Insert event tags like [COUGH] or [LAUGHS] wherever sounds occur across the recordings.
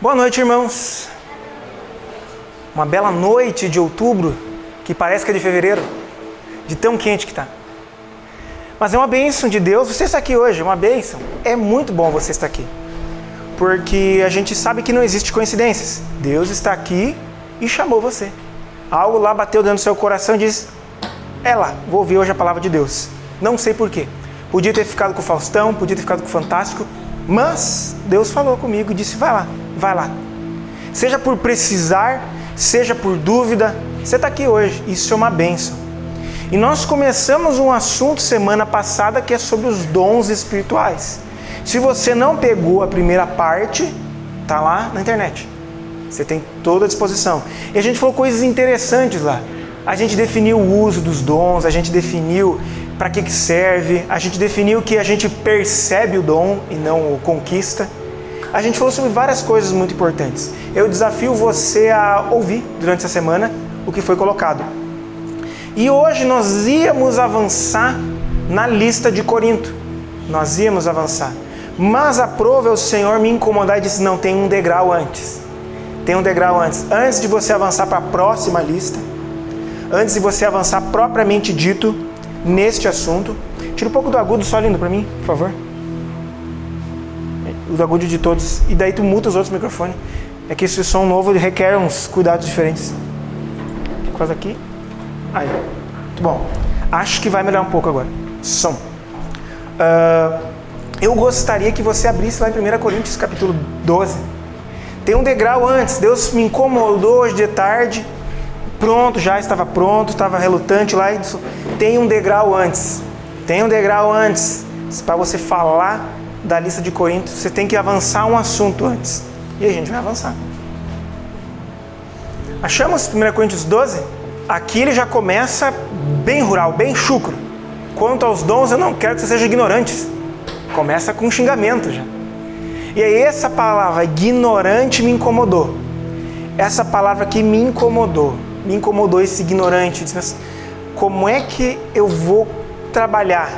Boa noite, irmãos. Uma bela noite de outubro, que parece que é de fevereiro, de tão quente que está. Mas é uma bênção de Deus você está aqui hoje, uma bênção. É muito bom você estar aqui, porque a gente sabe que não existe coincidências. Deus está aqui e chamou você. Algo lá bateu dentro do seu coração e disse: É lá, vou ouvir hoje a palavra de Deus. Não sei porquê. Podia ter ficado com o Faustão, podia ter ficado com o Fantástico, mas Deus falou comigo e disse: Vai lá, vai lá. Seja por precisar, seja por dúvida, você está aqui hoje. Isso é uma benção. E nós começamos um assunto semana passada que é sobre os dons espirituais. Se você não pegou a primeira parte, tá lá na internet. Você tem toda a disposição. E a gente falou coisas interessantes lá. A gente definiu o uso dos dons, a gente definiu para que, que serve, a gente definiu que a gente percebe o dom e não o conquista. A gente falou sobre várias coisas muito importantes. Eu desafio você a ouvir durante essa semana o que foi colocado. E hoje nós íamos avançar na lista de Corinto. Nós íamos avançar. Mas aprove o Senhor me incomodar e disse: não, tem um degrau antes. Tem um degrau antes. Antes de você avançar para a próxima lista, antes de você avançar propriamente dito neste assunto, tira um pouco do agudo só lindo para mim, por favor o agudo de todos, e daí tu muta os outros microfones. É que esse som novo requer uns cuidados diferentes. Quase aqui. Aí. Muito bom. Acho que vai melhorar um pouco agora. Som. Uh, eu gostaria que você abrisse lá em 1 Coríntios capítulo 12. Tem um degrau antes. Deus me incomodou hoje de tarde. Pronto, já estava pronto, estava relutante lá. Tem um degrau antes. Tem um degrau antes. Para você falar da lista de Coríntios, você tem que avançar um assunto antes. E a gente vai avançar. Achamos 1 Coríntios 12? Aqui ele já começa bem rural, bem chucro. Quanto aos dons, eu não quero que vocês sejam ignorantes. Começa com um xingamento já. E aí essa palavra ignorante me incomodou. Essa palavra aqui me incomodou. Me incomodou esse ignorante. Como é que eu vou trabalhar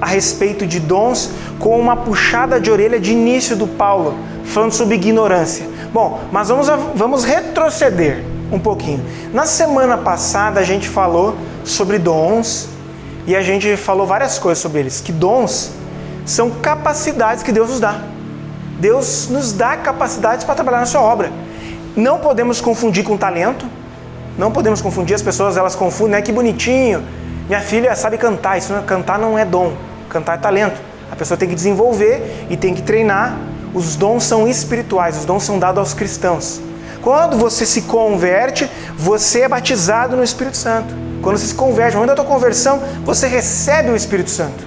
a respeito de dons com uma puxada de orelha de início do Paulo, falando sobre ignorância. Bom, mas vamos, vamos retroceder um pouquinho. Na semana passada a gente falou sobre dons e a gente falou várias coisas sobre eles. Que dons são capacidades que Deus nos dá. Deus nos dá capacidades para trabalhar na sua obra. Não podemos confundir com talento. Não podemos confundir as pessoas, elas confundem, né? Que bonitinho. Minha filha sabe cantar. Isso não, é, cantar não é dom, cantar é talento. A pessoa tem que desenvolver e tem que treinar. Os dons são espirituais, os dons são dados aos cristãos. Quando você se converte, você é batizado no Espírito Santo. Quando você se converte, no momento da tua conversão, você recebe o Espírito Santo.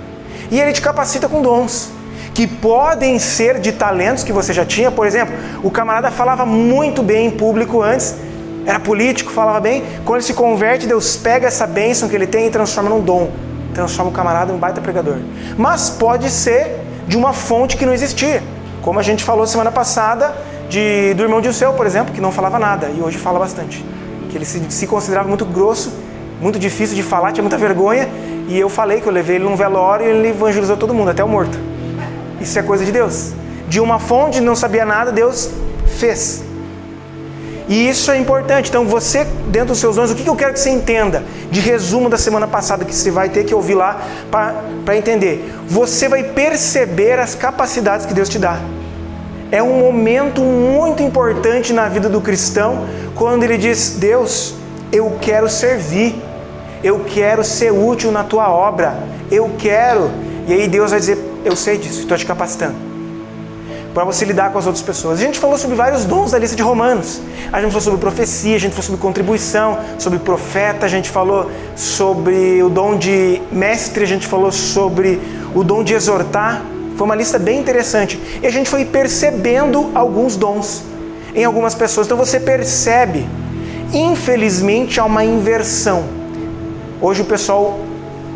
E ele te capacita com dons que podem ser de talentos que você já tinha. Por exemplo, o camarada falava muito bem em público antes, era político, falava bem. Quando ele se converte, Deus pega essa bênção que ele tem e transforma num dom transforma o camarada em um baita pregador. Mas pode ser de uma fonte que não existia. Como a gente falou semana passada de, do irmão de Seu, por exemplo, que não falava nada e hoje fala bastante. Que ele se, se considerava muito grosso, muito difícil de falar, tinha muita vergonha. E eu falei que eu levei ele num velório e ele evangelizou todo mundo, até o morto. Isso é coisa de Deus. De uma fonte não sabia nada, Deus fez. E isso é importante. Então, você, dentro dos seus dons, o que eu quero que você entenda de resumo da semana passada, que você vai ter que ouvir lá para entender? Você vai perceber as capacidades que Deus te dá. É um momento muito importante na vida do cristão quando ele diz: Deus, eu quero servir, eu quero ser útil na tua obra, eu quero. E aí Deus vai dizer: Eu sei disso, estou te capacitando para você lidar com as outras pessoas. A gente falou sobre vários dons da lista de Romanos. A gente falou sobre profecia, a gente falou sobre contribuição, sobre profeta, a gente falou sobre o dom de mestre, a gente falou sobre o dom de exortar. Foi uma lista bem interessante. E a gente foi percebendo alguns dons em algumas pessoas. Então você percebe, infelizmente, há uma inversão. Hoje o pessoal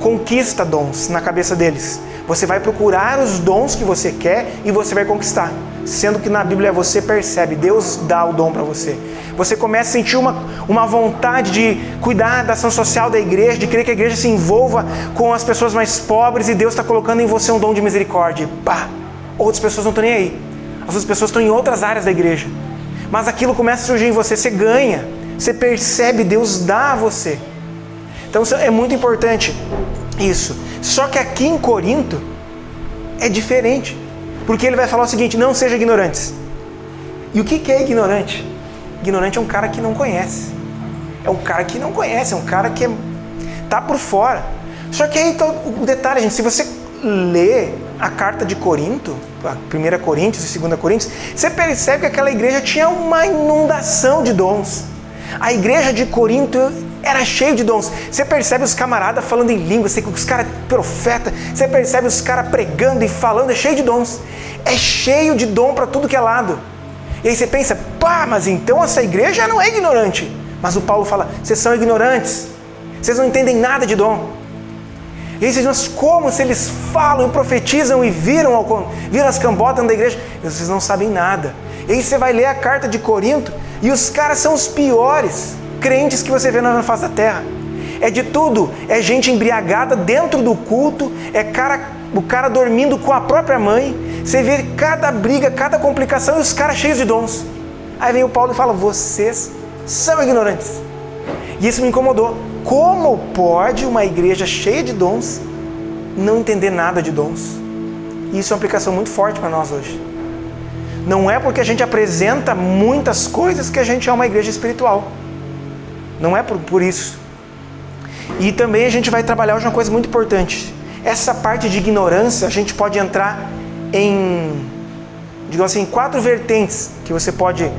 conquista dons na cabeça deles. Você vai procurar os dons que você quer e você vai conquistar. Sendo que na Bíblia você percebe, Deus dá o dom para você. Você começa a sentir uma, uma vontade de cuidar da ação social da igreja, de querer que a igreja se envolva com as pessoas mais pobres e Deus está colocando em você um dom de misericórdia. Pá! Outras pessoas não estão nem aí. As outras pessoas estão em outras áreas da igreja. Mas aquilo começa a surgir em você, você ganha, você percebe, Deus dá a você. Então é muito importante isso. Só que aqui em Corinto é diferente. Porque ele vai falar o seguinte: não sejam ignorantes. E o que é ignorante? Ignorante é um cara que não conhece. É um cara que não conhece, é um cara que está por fora. Só que aí tá o detalhe, gente, se você lê a carta de Corinto, a 1 Coríntios e 2 Coríntios, você percebe que aquela igreja tinha uma inundação de dons. A igreja de Corinto era cheia de dons. Você percebe os camaradas falando em línguas, os caras profeta, você percebe os caras pregando e falando, é cheio de dons. É cheio de dom para tudo que é lado. E aí você pensa, pá, mas então essa igreja não é ignorante. Mas o Paulo fala, vocês são ignorantes, vocês não entendem nada de dom. E aí vocês mas como se eles falam e profetizam e viram, viram as cambotas da igreja? Vocês não sabem nada. E aí você vai ler a carta de Corinto e os caras são os piores crentes que você vê na face da terra. É de tudo. É gente embriagada dentro do culto, é cara, o cara dormindo com a própria mãe. Você vê cada briga, cada complicação e os caras cheios de dons. Aí vem o Paulo e fala: vocês são ignorantes. E isso me incomodou. Como pode uma igreja cheia de dons não entender nada de dons? Isso é uma aplicação muito forte para nós hoje. Não é porque a gente apresenta muitas coisas que a gente é uma igreja espiritual. Não é por, por isso. E também a gente vai trabalhar hoje uma coisa muito importante. Essa parte de ignorância, a gente pode entrar em, digamos assim, quatro vertentes que você pode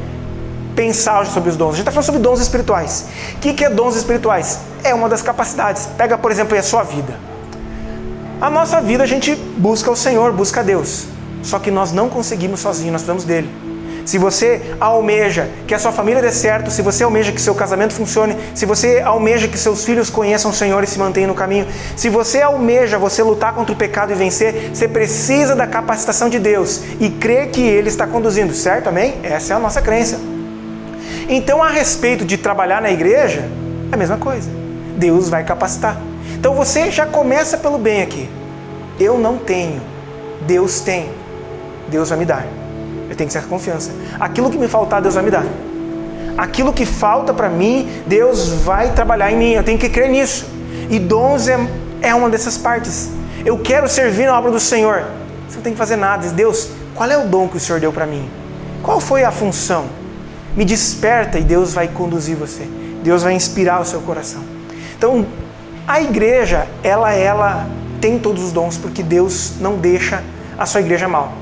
pensar hoje sobre os dons. A gente está falando sobre dons espirituais. O que, que é dons espirituais? É uma das capacidades. Pega, por exemplo, a sua vida. A nossa vida a gente busca o Senhor, busca Deus. Só que nós não conseguimos sozinhos, nós precisamos dele. Se você almeja que a sua família dê certo, se você almeja que seu casamento funcione, se você almeja que seus filhos conheçam o Senhor e se mantenham no caminho, se você almeja você lutar contra o pecado e vencer, você precisa da capacitação de Deus e crer que Ele está conduzindo, certo? Amém? Essa é a nossa crença. Então, a respeito de trabalhar na igreja, é a mesma coisa. Deus vai capacitar. Então você já começa pelo bem aqui. Eu não tenho, Deus tem. Deus vai me dar. Eu tenho que ter confiança. Aquilo que me faltar, Deus vai me dar. Aquilo que falta para mim, Deus vai trabalhar em mim. Eu tenho que crer nisso. E dons é, é uma dessas partes. Eu quero servir na obra do Senhor. Você não tem que fazer nada. Deus, qual é o dom que o Senhor deu para mim? Qual foi a função? Me desperta e Deus vai conduzir você. Deus vai inspirar o seu coração. Então, a igreja, ela, ela tem todos os dons porque Deus não deixa a sua igreja mal.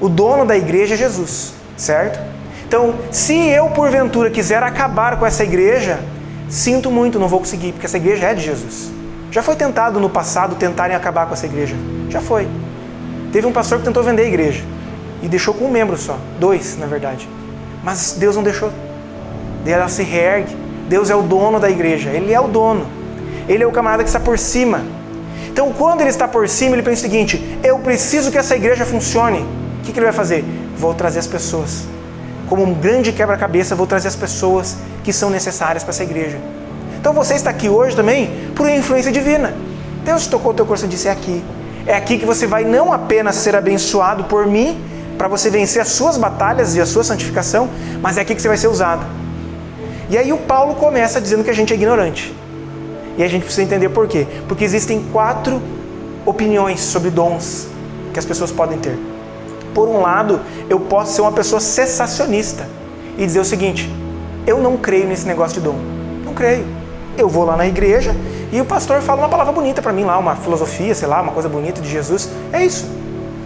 O dono da igreja é Jesus, certo? Então, se eu porventura quiser acabar com essa igreja, sinto muito, não vou conseguir, porque essa igreja é de Jesus. Já foi tentado no passado tentarem acabar com essa igreja. Já foi. Teve um pastor que tentou vender a igreja e deixou com um membro só, dois, na verdade. Mas Deus não deixou. Ela se reergue. Deus é o dono da igreja, ele é o dono. Ele é o camarada que está por cima. Então, quando ele está por cima, ele pensa o seguinte: eu preciso que essa igreja funcione que, que ele vai fazer? Vou trazer as pessoas. Como um grande quebra-cabeça, vou trazer as pessoas que são necessárias para essa igreja. Então você está aqui hoje também por influência divina. Deus tocou o teu coração e disse: é aqui. É aqui que você vai não apenas ser abençoado por mim, para você vencer as suas batalhas e a sua santificação, mas é aqui que você vai ser usado. E aí o Paulo começa dizendo que a gente é ignorante. E a gente precisa entender por quê. Porque existem quatro opiniões sobre dons que as pessoas podem ter por um lado, eu posso ser uma pessoa cessacionista e dizer o seguinte: eu não creio nesse negócio de dom. Não creio. Eu vou lá na igreja e o pastor fala uma palavra bonita para mim lá, uma filosofia, sei lá, uma coisa bonita de Jesus. É isso.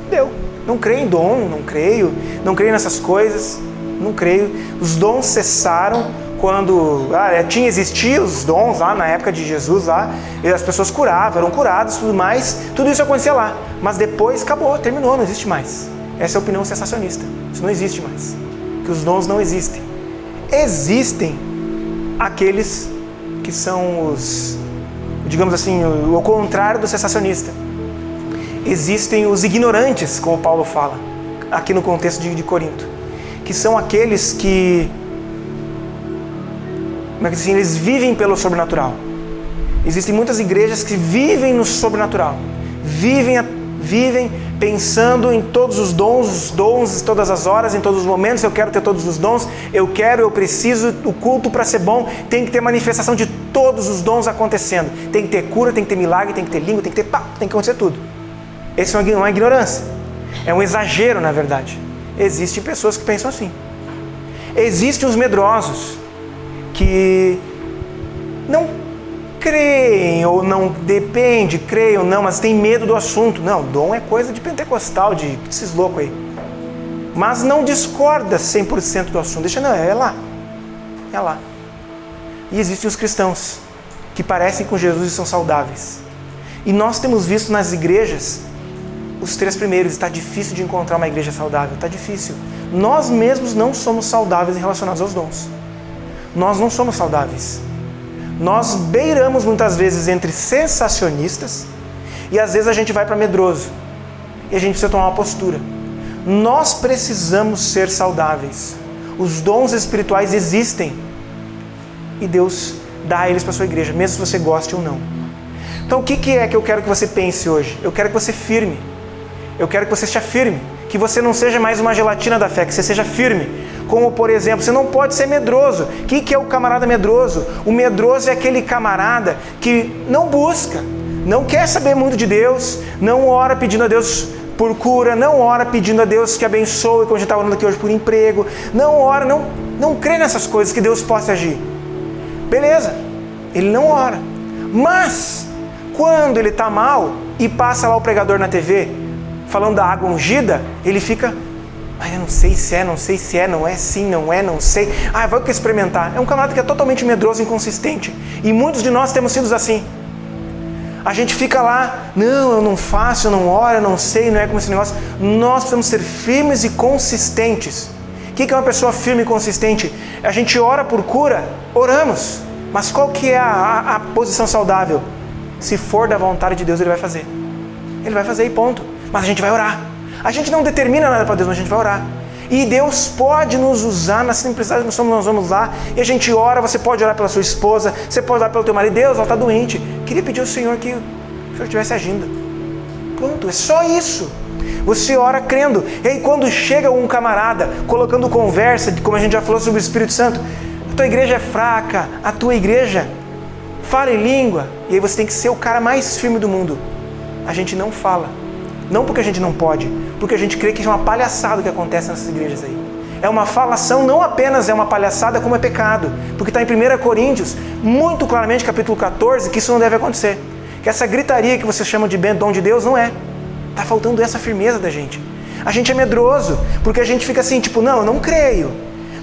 Deu. Não creio em dom, não creio, não creio nessas coisas, não creio. Os dons cessaram quando ah, é, tinha existia os dons lá na época de Jesus lá, e as pessoas curavam, eram curadas, tudo mais, tudo isso acontecia lá. Mas depois acabou, terminou, não existe mais. Essa é a opinião sensacionista. Isso não existe mais. Que os dons não existem. Existem aqueles que são os, digamos assim, o, contrário do sensacionista. Existem os ignorantes, como Paulo fala, aqui no contexto de, de Corinto, que são aqueles que, como é que assim, eles vivem pelo sobrenatural. Existem muitas igrejas que vivem no sobrenatural, vivem, vivem pensando em todos os dons, os dons, todas as horas, em todos os momentos, eu quero ter todos os dons, eu quero, eu preciso, o culto para ser bom tem que ter manifestação de todos os dons acontecendo. Tem que ter cura, tem que ter milagre, tem que ter língua, tem que ter pá, tem que acontecer tudo. Esse é uma ignorância. É um exagero, na verdade. Existem pessoas que pensam assim. Existem os medrosos que não creem ou não depende, creem ou não, mas tem medo do assunto. Não, dom é coisa de pentecostal, de esses loucos aí. Mas não discorda 100% do assunto. Deixa, não, é lá. É lá. E existem os cristãos que parecem com Jesus e são saudáveis. E nós temos visto nas igrejas os três primeiros. Está difícil de encontrar uma igreja saudável. Está difícil. Nós mesmos não somos saudáveis em relação aos dons. Nós não somos saudáveis. Nós beiramos muitas vezes entre sensacionistas e às vezes a gente vai para medroso. E a gente precisa tomar uma postura. Nós precisamos ser saudáveis. Os dons espirituais existem e Deus dá eles para sua igreja, mesmo se você goste ou não. Então, o que é que eu quero que você pense hoje? Eu quero que você firme. Eu quero que você seja firme. Que você não seja mais uma gelatina da fé, que você seja firme. Como, por exemplo, você não pode ser medroso. O que é o camarada medroso? O medroso é aquele camarada que não busca, não quer saber muito de Deus, não ora pedindo a Deus por cura, não ora pedindo a Deus que abençoe, como a gente está orando aqui hoje, por emprego, não ora, não, não crê nessas coisas que Deus possa agir. Beleza, ele não ora. Mas, quando ele está mal e passa lá o pregador na TV falando da água ungida, ele fica. Ah, eu não sei se é, não sei se é, não é sim, não é, não sei. Ah, vai que experimentar. É um camarada que é totalmente medroso e inconsistente. E muitos de nós temos sido assim. A gente fica lá, não, eu não faço, eu não oro, eu não sei, não é como esse negócio. Nós precisamos ser firmes e consistentes. O que é uma pessoa firme e consistente? A gente ora por cura, oramos. Mas qual que é a, a, a posição saudável? Se for da vontade de Deus, Ele vai fazer. Ele vai fazer e ponto. Mas a gente vai orar. A gente não determina nada para Deus, mas a gente vai orar. E Deus pode nos usar na simplicidade que nós vamos lá e a gente ora. Você pode orar pela sua esposa, você pode orar pelo teu marido. Deus, ela está doente. Queria pedir ao Senhor que o Senhor estivesse agindo. Pronto, é só isso. Você ora crendo. E aí, quando chega um camarada colocando conversa, como a gente já falou sobre o Espírito Santo, a tua igreja é fraca, a tua igreja fala em língua, e aí você tem que ser o cara mais firme do mundo. A gente não fala. Não porque a gente não pode, porque a gente crê que é uma palhaçada o que acontece nessas igrejas aí. É uma falação, não apenas é uma palhaçada, como é pecado. Porque está em 1 Coríntios, muito claramente, capítulo 14, que isso não deve acontecer. Que essa gritaria que você chama de dom de Deus não é. Está faltando essa firmeza da gente. A gente é medroso, porque a gente fica assim, tipo, não, eu não creio.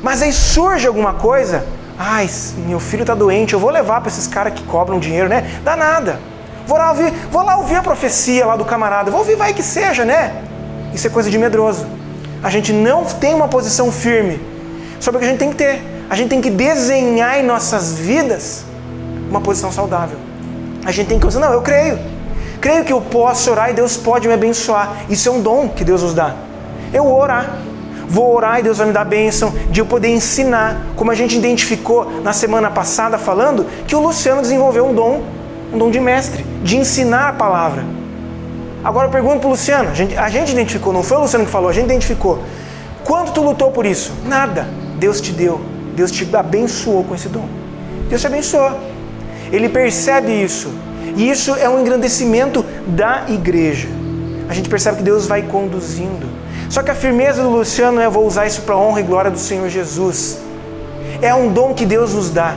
Mas aí surge alguma coisa, ai, meu filho está doente, eu vou levar para esses caras que cobram dinheiro, né? Dá nada. Vou lá, ouvir, vou lá ouvir a profecia lá do camarada, vou ouvir, vai que seja, né? Isso é coisa de medroso. A gente não tem uma posição firme sobre o que a gente tem que ter. A gente tem que desenhar em nossas vidas uma posição saudável. A gente tem que dizer, não, eu creio. Creio que eu posso orar e Deus pode me abençoar. Isso é um dom que Deus nos dá. Eu vou orar. Vou orar e Deus vai me dar bênção de eu poder ensinar, como a gente identificou na semana passada falando que o Luciano desenvolveu um dom, um dom de mestre, de ensinar a palavra. Agora eu pergunto para o Luciano, a gente, a gente identificou, não foi o Luciano que falou, a gente identificou. Quanto tu lutou por isso? Nada. Deus te deu, Deus te abençoou com esse dom. Deus te abençoou. Ele percebe isso. E isso é um engrandecimento da igreja. A gente percebe que Deus vai conduzindo. Só que a firmeza do Luciano é: vou usar isso para honra e glória do Senhor Jesus. É um dom que Deus nos dá.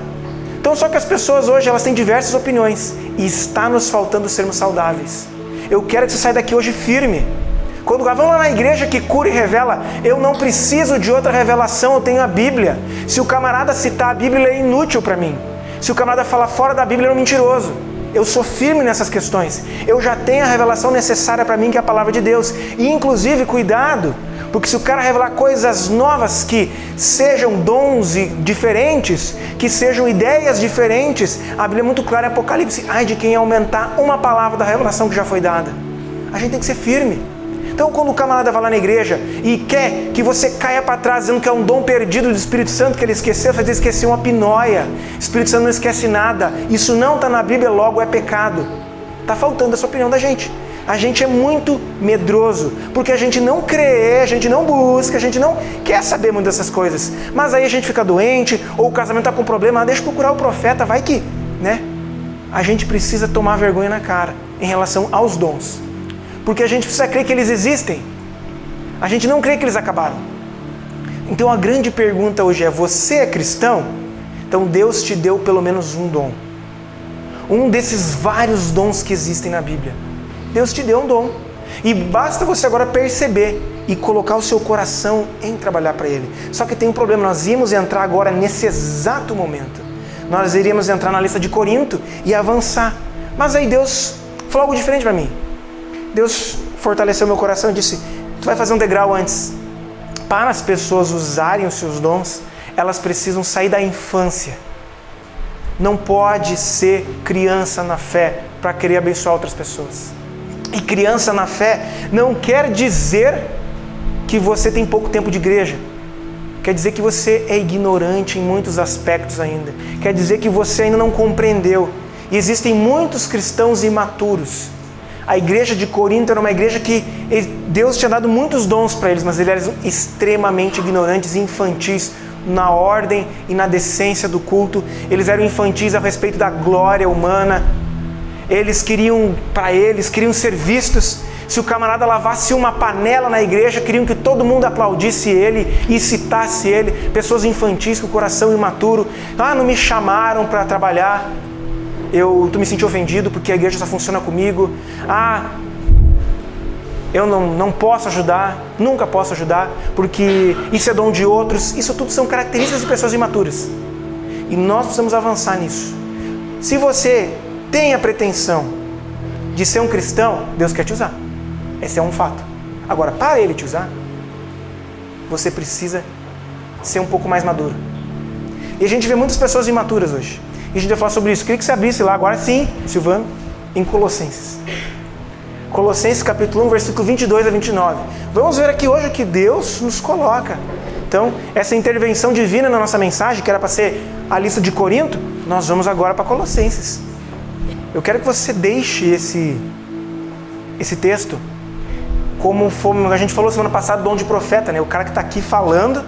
Então, só que as pessoas hoje elas têm diversas opiniões e está nos faltando sermos saudáveis. Eu quero que você saia daqui hoje firme. Quando vamos lá na igreja que cura e revela, eu não preciso de outra revelação, eu tenho a Bíblia. Se o camarada citar a Bíblia, é inútil para mim. Se o camarada falar fora da Bíblia, é um mentiroso. Eu sou firme nessas questões. Eu já tenho a revelação necessária para mim, que é a palavra de Deus. E inclusive, cuidado, porque se o cara revelar coisas novas que sejam dons diferentes, que sejam ideias diferentes, a Bíblia é muito clara em Apocalipse. Ai de quem aumentar uma palavra da revelação que já foi dada. A gente tem que ser firme. Então, quando o camarada vai lá na igreja e quer que você caia para trás, dizendo que é um dom perdido do Espírito Santo que ele esqueceu, faz esquecer uma pinóia. O Espírito Santo não esquece nada. Isso não está na Bíblia, logo é pecado. Está faltando essa opinião da gente. A gente é muito medroso, porque a gente não crê, a gente não busca, a gente não quer saber muito dessas coisas. Mas aí a gente fica doente, ou o casamento está com problema, ah, deixa eu procurar o profeta, vai que, né? A gente precisa tomar vergonha na cara em relação aos dons. Porque a gente precisa crer que eles existem. A gente não crê que eles acabaram. Então a grande pergunta hoje é: você é cristão? Então Deus te deu pelo menos um dom. Um desses vários dons que existem na Bíblia. Deus te deu um dom. E basta você agora perceber e colocar o seu coração em trabalhar para Ele. Só que tem um problema, nós íamos entrar agora nesse exato momento. Nós iríamos entrar na lista de Corinto e avançar. Mas aí Deus falou algo diferente para mim. Deus fortaleceu meu coração e disse: Tu vai fazer um degrau antes. Para as pessoas usarem os seus dons, elas precisam sair da infância. Não pode ser criança na fé para querer abençoar outras pessoas. E criança na fé não quer dizer que você tem pouco tempo de igreja. Quer dizer que você é ignorante em muitos aspectos ainda. Quer dizer que você ainda não compreendeu. E existem muitos cristãos imaturos. A igreja de Corinto era uma igreja que Deus tinha dado muitos dons para eles, mas eles eram extremamente ignorantes e infantis na ordem e na decência do culto. Eles eram infantis a respeito da glória humana, eles queriam, para eles, queriam ser vistos. Se o camarada lavasse uma panela na igreja, queriam que todo mundo aplaudisse ele e citasse ele. Pessoas infantis com o coração imaturo. Ah, não me chamaram para trabalhar. Eu, tu me senti ofendido porque a igreja só funciona comigo. Ah, eu não, não posso ajudar, nunca posso ajudar, porque isso é dom de outros. Isso tudo são características de pessoas imaturas. E nós precisamos avançar nisso. Se você tem a pretensão de ser um cristão, Deus quer te usar. Esse é um fato. Agora, para Ele te usar, você precisa ser um pouco mais maduro. E a gente vê muitas pessoas imaturas hoje. E a gente vai falar sobre isso. Queria que você abrisse lá agora, sim, Silvano, em Colossenses. Colossenses capítulo 1, versículo 22 a 29. Vamos ver aqui hoje o que Deus nos coloca. Então, essa intervenção divina na nossa mensagem, que era para ser a lista de Corinto, nós vamos agora para Colossenses. Eu quero que você deixe esse, esse texto como foi, a gente falou semana passada, dom de profeta, né? O cara que está aqui falando,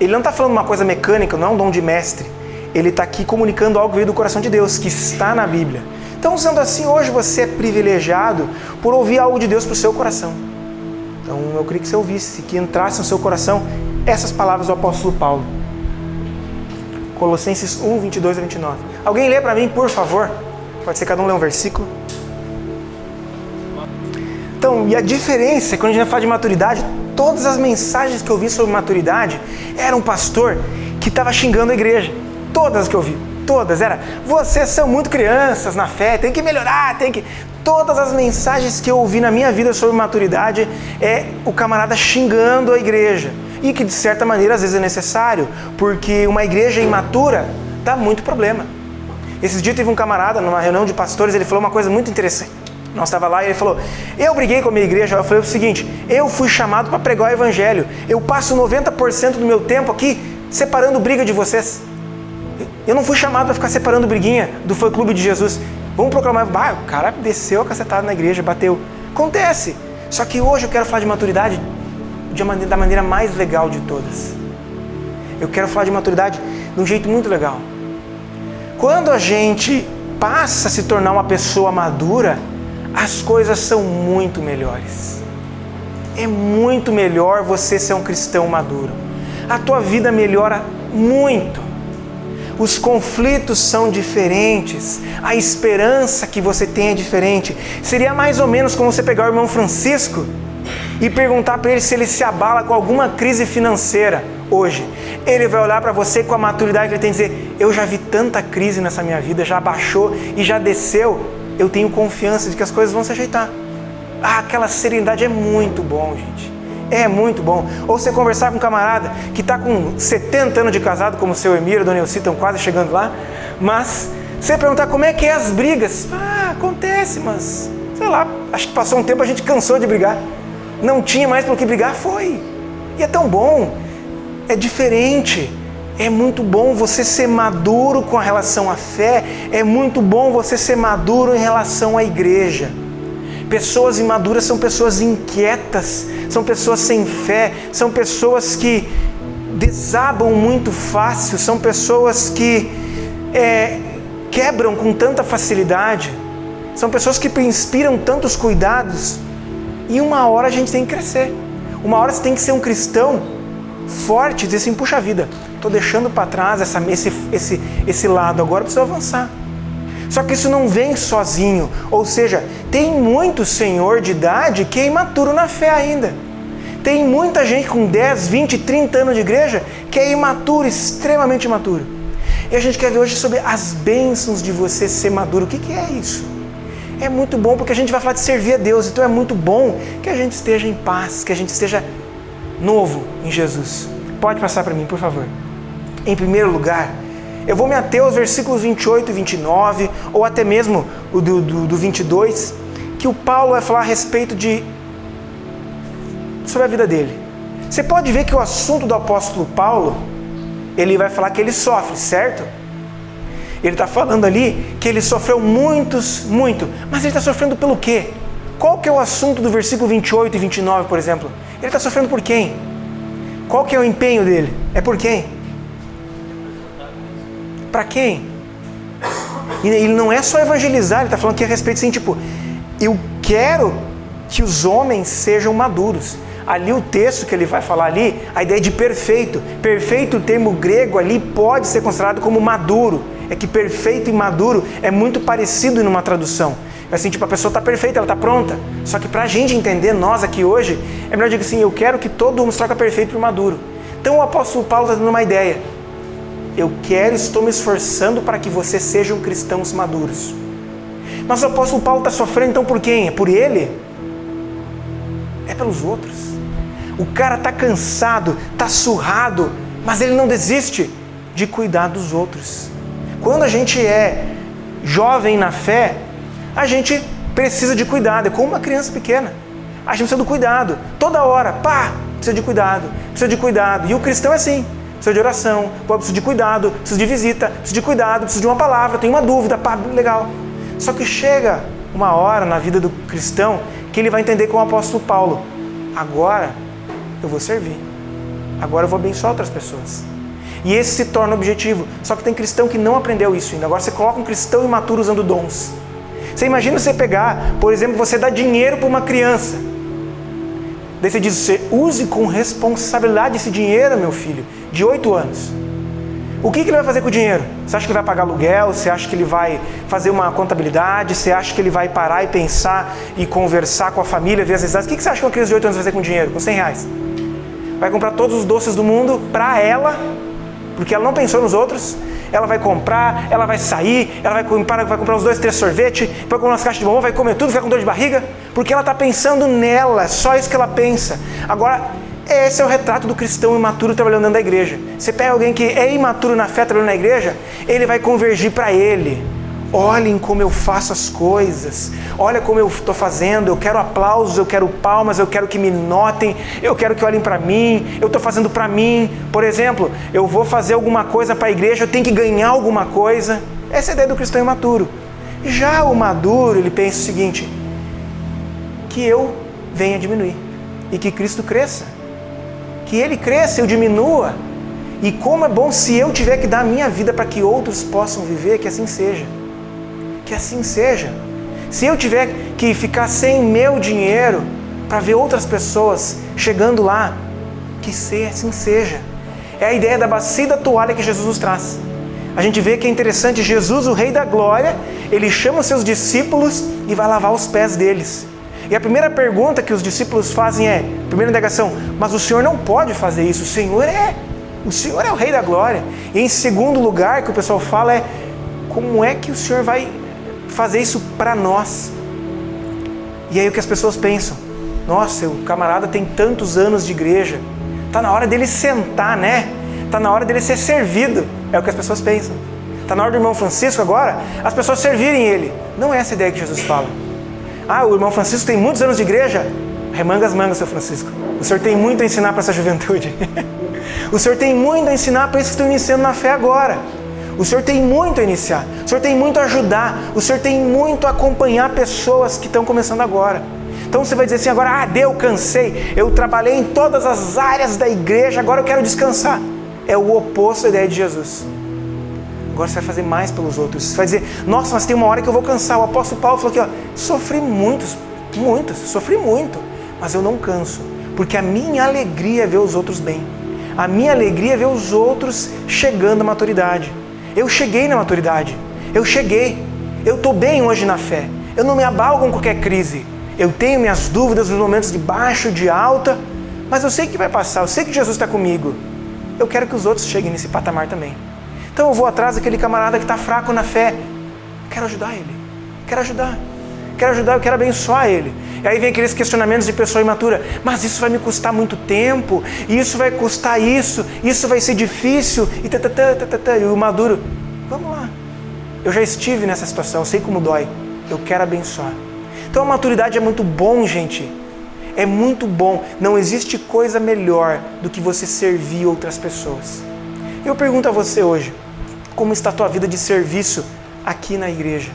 ele não está falando uma coisa mecânica, não é um dom de mestre. Ele está aqui comunicando algo que veio do coração de Deus, que está na Bíblia. Então, sendo assim, hoje você é privilegiado por ouvir algo de Deus para o seu coração. Então, eu queria que você ouvisse, que entrasse no seu coração essas palavras do apóstolo Paulo. Colossenses 1, 22 a 29. Alguém lê para mim, por favor? Pode ser cada um ler um versículo. Então, e a diferença é quando a gente fala de maturidade, todas as mensagens que eu vi sobre maturidade era um pastor que estava xingando a igreja. Todas as que eu vi, todas era, vocês são muito crianças na fé, tem que melhorar, tem que todas as mensagens que eu ouvi na minha vida sobre maturidade é o camarada xingando a igreja. E que de certa maneira às vezes é necessário, porque uma igreja imatura dá muito problema. Esses dias teve um camarada numa reunião de pastores, ele falou uma coisa muito interessante. Nós estava lá e ele falou: Eu briguei com a minha igreja. Eu falei o seguinte: Eu fui chamado para pregar o evangelho. Eu passo 90% do meu tempo aqui separando briga de vocês. Eu não fui chamado para ficar separando briguinha do fã clube de Jesus. Vamos proclamar. Ah, o cara desceu a cacetada na igreja, bateu. Acontece. Só que hoje eu quero falar de maturidade de da maneira mais legal de todas. Eu quero falar de maturidade de um jeito muito legal. Quando a gente passa a se tornar uma pessoa madura, as coisas são muito melhores. É muito melhor você ser um cristão maduro. A tua vida melhora muito. Os conflitos são diferentes, a esperança que você tem é diferente. Seria mais ou menos como você pegar o irmão Francisco e perguntar para ele se ele se abala com alguma crise financeira hoje. Ele vai olhar para você com a maturidade que ele tem e dizer: Eu já vi tanta crise nessa minha vida, já baixou e já desceu. Eu tenho confiança de que as coisas vão se ajeitar. Ah, aquela serenidade é muito bom, gente. É muito bom. Ou você conversar com um camarada que está com 70 anos de casado, como o seu Emílio Dona Elci estão quase chegando lá, mas você perguntar como é que é as brigas. Ah, acontece, mas sei lá, acho que passou um tempo a gente cansou de brigar. Não tinha mais pelo que brigar, foi. E é tão bom é diferente. É muito bom você ser maduro com relação à fé, é muito bom você ser maduro em relação à igreja. Pessoas imaduras são pessoas inquietas, são pessoas sem fé, são pessoas que desabam muito fácil, são pessoas que é, quebram com tanta facilidade, são pessoas que inspiram tantos cuidados. E uma hora a gente tem que crescer. Uma hora você tem que ser um cristão forte e dizer assim: puxa vida, estou deixando para trás essa, esse, esse, esse lado, agora preciso avançar. Só que isso não vem sozinho, ou seja, tem muito senhor de idade que é imaturo na fé ainda. Tem muita gente com 10, 20, 30 anos de igreja que é imaturo, extremamente imaturo. E a gente quer ver hoje sobre as bênçãos de você ser maduro. O que, que é isso? É muito bom porque a gente vai falar de servir a Deus, então é muito bom que a gente esteja em paz, que a gente esteja novo em Jesus. Pode passar para mim, por favor. Em primeiro lugar, eu vou me ater aos versículos 28 e 29, ou até mesmo o do, do, do 22, que o Paulo vai falar a respeito de. sobre a vida dele. Você pode ver que o assunto do apóstolo Paulo, ele vai falar que ele sofre, certo? Ele está falando ali que ele sofreu muitos, muito, mas ele está sofrendo pelo quê? Qual que é o assunto do versículo 28 e 29, por exemplo? Ele está sofrendo por quem? Qual que é o empenho dele? É por quem? Para quem? E ele não é só evangelizar, ele está falando aqui a respeito assim, tipo, eu quero que os homens sejam maduros. Ali o texto que ele vai falar ali, a ideia de perfeito. Perfeito, o termo grego ali pode ser considerado como maduro. É que perfeito e maduro é muito parecido numa tradução. É assim, tipo, a pessoa está perfeita, ela está pronta. Só que para a gente entender, nós aqui hoje, é melhor dizer assim, eu quero que todo mundo se troca perfeito por maduro. Então o apóstolo Paulo está dando uma ideia eu quero, estou me esforçando para que vocês sejam cristãos maduros. Mas o apóstolo Paulo está sofrendo então por quem? É por ele? É pelos outros. O cara está cansado, está surrado, mas ele não desiste de cuidar dos outros. Quando a gente é jovem na fé, a gente precisa de cuidado, é como uma criança pequena. A gente precisa do cuidado. Toda hora, pá, precisa de cuidado, precisa de cuidado. E o cristão é assim preciso de oração, preciso de cuidado, preciso de visita, preciso de cuidado, preciso de uma palavra, tenho uma dúvida, pá, legal. Só que chega uma hora na vida do cristão que ele vai entender com o apóstolo Paulo: agora eu vou servir, agora eu vou abençoar outras pessoas. E esse se torna o objetivo. Só que tem cristão que não aprendeu isso ainda. Agora você coloca um cristão imaturo usando dons. Você imagina você pegar, por exemplo, você dá dinheiro para uma criança. Daí você diz: você use com responsabilidade esse dinheiro, meu filho de 8 anos. O que, que ele vai fazer com o dinheiro? Você acha que ele vai pagar aluguel? Você acha que ele vai fazer uma contabilidade? Você acha que ele vai parar e pensar e conversar com a família, ver as necessidades? O que, que você acha que uma criança de 8 anos vai fazer com o dinheiro? Com 100 reais? Vai comprar todos os doces do mundo para ela, porque ela não pensou nos outros. Ela vai comprar, ela vai sair, ela vai comprar, vai comprar uns dois, três sorvete, vai comprar umas caixas de bombom, vai comer tudo, ficar com dor de barriga, porque ela está pensando nela, só isso que ela pensa. Agora, esse é o retrato do cristão imaturo trabalhando dentro da igreja. Você pega alguém que é imaturo na fé trabalhando na igreja, ele vai convergir para ele. Olhem como eu faço as coisas. Olha como eu estou fazendo. Eu quero aplausos, eu quero palmas, eu quero que me notem, eu quero que olhem para mim. Eu estou fazendo para mim. Por exemplo, eu vou fazer alguma coisa para a igreja, eu tenho que ganhar alguma coisa. Essa é a ideia do cristão imaturo. Já o maduro, ele pensa o seguinte: que eu venha diminuir e que Cristo cresça que ele cresça, eu diminua. E como é bom se eu tiver que dar a minha vida para que outros possam viver, que assim seja. Que assim seja. Se eu tiver que ficar sem meu dinheiro para ver outras pessoas chegando lá, que assim seja. É a ideia da bacia da toalha que Jesus nos traz. A gente vê que é interessante, Jesus, o Rei da Glória, ele chama os seus discípulos e vai lavar os pés deles. E a primeira pergunta que os discípulos fazem é, primeira negação, mas o Senhor não pode fazer isso, o Senhor é, o Senhor é o Rei da Glória. E em segundo lugar, que o pessoal fala é, como é que o Senhor vai fazer isso para nós? E aí o que as pessoas pensam, nossa, o camarada tem tantos anos de igreja, tá na hora dele sentar, né? Tá na hora dele ser servido, é o que as pessoas pensam. Tá na hora do irmão Francisco agora, as pessoas servirem ele. Não é essa ideia que Jesus fala. Ah, o irmão Francisco tem muitos anos de igreja. Remanga as mangas, seu Francisco. O senhor tem muito a ensinar para essa juventude. [LAUGHS] o senhor tem muito a ensinar para esses que estão iniciando na fé agora. O Senhor tem muito a iniciar, o Senhor tem muito a ajudar, o Senhor tem muito a acompanhar pessoas que estão começando agora. Então você vai dizer assim: agora, ah, deu, cansei, eu trabalhei em todas as áreas da igreja, agora eu quero descansar. É o oposto da ideia de Jesus. Agora você vai fazer mais pelos outros. Você vai dizer: nossa, mas tem uma hora que eu vou cansar. O apóstolo Paulo falou aqui: ó, sofri muitos, muitos, sofri muito, mas eu não canso, porque a minha alegria é ver os outros bem. A minha alegria é ver os outros chegando à maturidade. Eu cheguei na maturidade. Eu cheguei. Eu estou bem hoje na fé. Eu não me abalo com qualquer crise. Eu tenho minhas dúvidas nos momentos de baixo, de alta, mas eu sei que vai passar. Eu sei que Jesus está comigo. Eu quero que os outros cheguem nesse patamar também. Então eu vou atrás daquele camarada que está fraco na fé. Quero ajudar ele. Quero ajudar. Quero ajudar, eu quero abençoar ele. E aí vem aqueles questionamentos de pessoa imatura: mas isso vai me custar muito tempo, isso vai custar isso, isso vai ser difícil, e, tá, tá, e o maduro, vamos lá. Eu já estive nessa situação, eu sei como dói. Eu quero abençoar. Então a maturidade é muito bom, gente. É muito bom. Não existe coisa melhor do que você servir outras pessoas. Eu pergunto a você hoje: como está a tua vida de serviço aqui na igreja?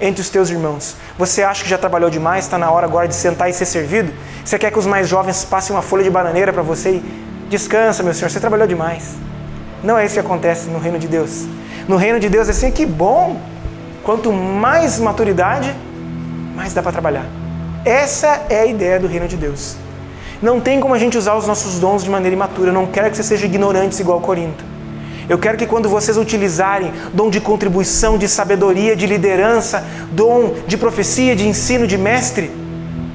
Entre os teus irmãos? Você acha que já trabalhou demais, está na hora agora de sentar e ser servido? Você quer que os mais jovens passem uma folha de bananeira para você e descansa, meu senhor, você trabalhou demais. Não é isso que acontece no reino de Deus. No reino de Deus é assim, que bom! Quanto mais maturidade, mais dá para trabalhar. Essa é a ideia do reino de Deus. Não tem como a gente usar os nossos dons de maneira imatura. Eu não quero que você seja ignorante igual Corinto. Eu quero que quando vocês utilizarem dom de contribuição, de sabedoria, de liderança, dom de profecia, de ensino, de mestre,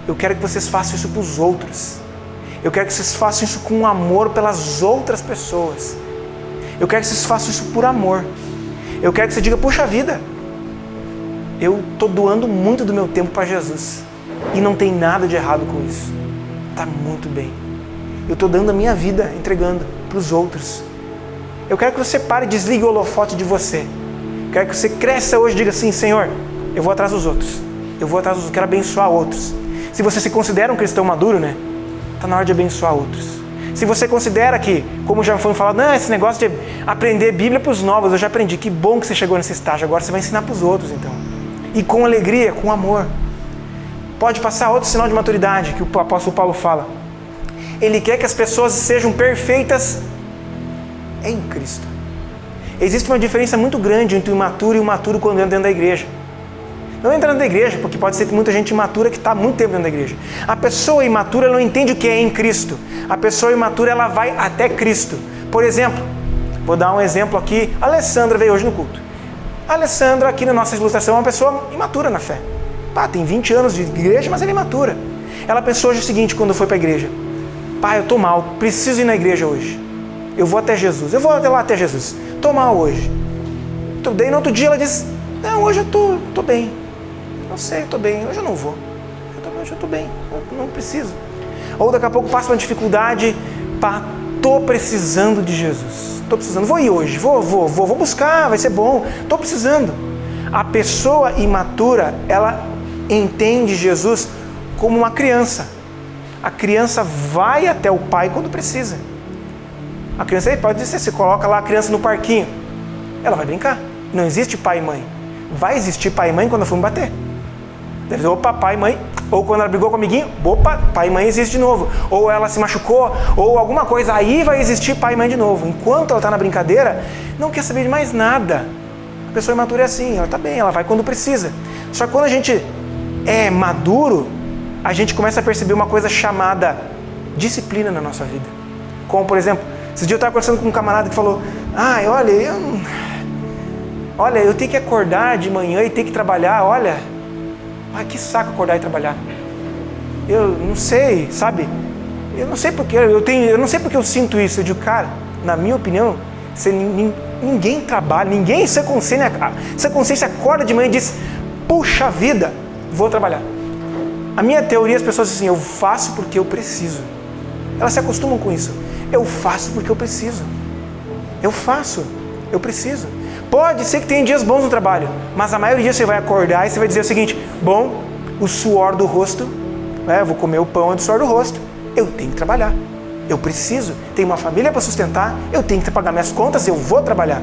eu quero que vocês façam isso para os outros. Eu quero que vocês façam isso com amor pelas outras pessoas. Eu quero que vocês façam isso por amor. Eu quero que você diga: puxa vida, eu estou doando muito do meu tempo para Jesus. E não tem nada de errado com isso. Está muito bem. Eu estou dando a minha vida, entregando para os outros. Eu quero que você pare e desligue o holofote de você. Eu quero que você cresça hoje e diga assim: Senhor, eu vou atrás dos outros. Eu vou atrás dos outros, quero abençoar outros. Se você se considera um cristão maduro, né? Está na hora de abençoar outros. Se você considera que, como já foi falado, não, esse negócio de aprender Bíblia para os novos, eu já aprendi. Que bom que você chegou nesse estágio. Agora você vai ensinar para os outros, então. E com alegria, com amor. Pode passar outro sinal de maturidade que o apóstolo Paulo fala. Ele quer que as pessoas sejam perfeitas é em Cristo. Existe uma diferença muito grande entre o imaturo e o maturo quando entra dentro da igreja. Não entra dentro da igreja, porque pode ser muita gente imatura que está muito tempo dentro da igreja. A pessoa imatura não entende o que é em Cristo. A pessoa imatura ela vai até Cristo. Por exemplo, vou dar um exemplo aqui. A Alessandra veio hoje no culto. A Alessandra, aqui na nossa ilustração, é uma pessoa imatura na fé. Pá, tem 20 anos de igreja, mas ela é imatura. Ela pensou hoje o seguinte quando foi para a igreja: Pai, eu estou mal, preciso ir na igreja hoje. Eu vou até Jesus. Eu vou até lá até Jesus. Estou mal hoje. Estou bem. No outro dia ela diz: Não, hoje eu estou tô, tô bem. Não sei, estou bem. Hoje eu não vou. Hoje eu estou bem. Eu não preciso. Ou daqui a pouco passa uma dificuldade. Estou precisando de Jesus. Estou precisando. Vou ir hoje. Vou, vou, vou. Vou buscar. Vai ser bom. Estou precisando. A pessoa imatura, ela entende Jesus como uma criança. A criança vai até o pai quando precisa. A criança aí pode dizer, você coloca lá a criança no parquinho, ela vai brincar. Não existe pai e mãe. Vai existir pai e mãe quando for me bater. Deve dizer, opa, pai e mãe. Ou quando ela brigou com o amiguinho, opa, pai e mãe existe de novo. Ou ela se machucou, ou alguma coisa, aí vai existir pai e mãe de novo. Enquanto ela está na brincadeira, não quer saber de mais nada. A pessoa imatura é assim, ela está bem, ela vai quando precisa. Só que quando a gente é maduro, a gente começa a perceber uma coisa chamada disciplina na nossa vida. Como, por exemplo, esse dia eu estava conversando com um camarada que falou: Ai, olha, eu. Olha, eu tenho que acordar de manhã e ter que trabalhar, olha. Ai, que saco acordar e trabalhar. Eu não sei, sabe? Eu não sei porque eu tenho, eu não sei porque eu sinto isso. Eu digo, cara, na minha opinião, você, ninguém trabalha, ninguém sem consciência, sem consciência acorda de manhã e diz, puxa vida, vou trabalhar. A minha teoria, as pessoas dizem assim, eu faço porque eu preciso. Elas se acostumam com isso. Eu faço porque eu preciso. Eu faço, eu preciso. Pode ser que tenha dias bons no trabalho, mas a maioria você vai acordar e você vai dizer o seguinte: bom, o suor do rosto, né, vou comer o pão do suor do rosto, eu tenho que trabalhar. Eu preciso, tenho uma família para sustentar, eu tenho que pagar minhas contas, eu vou trabalhar.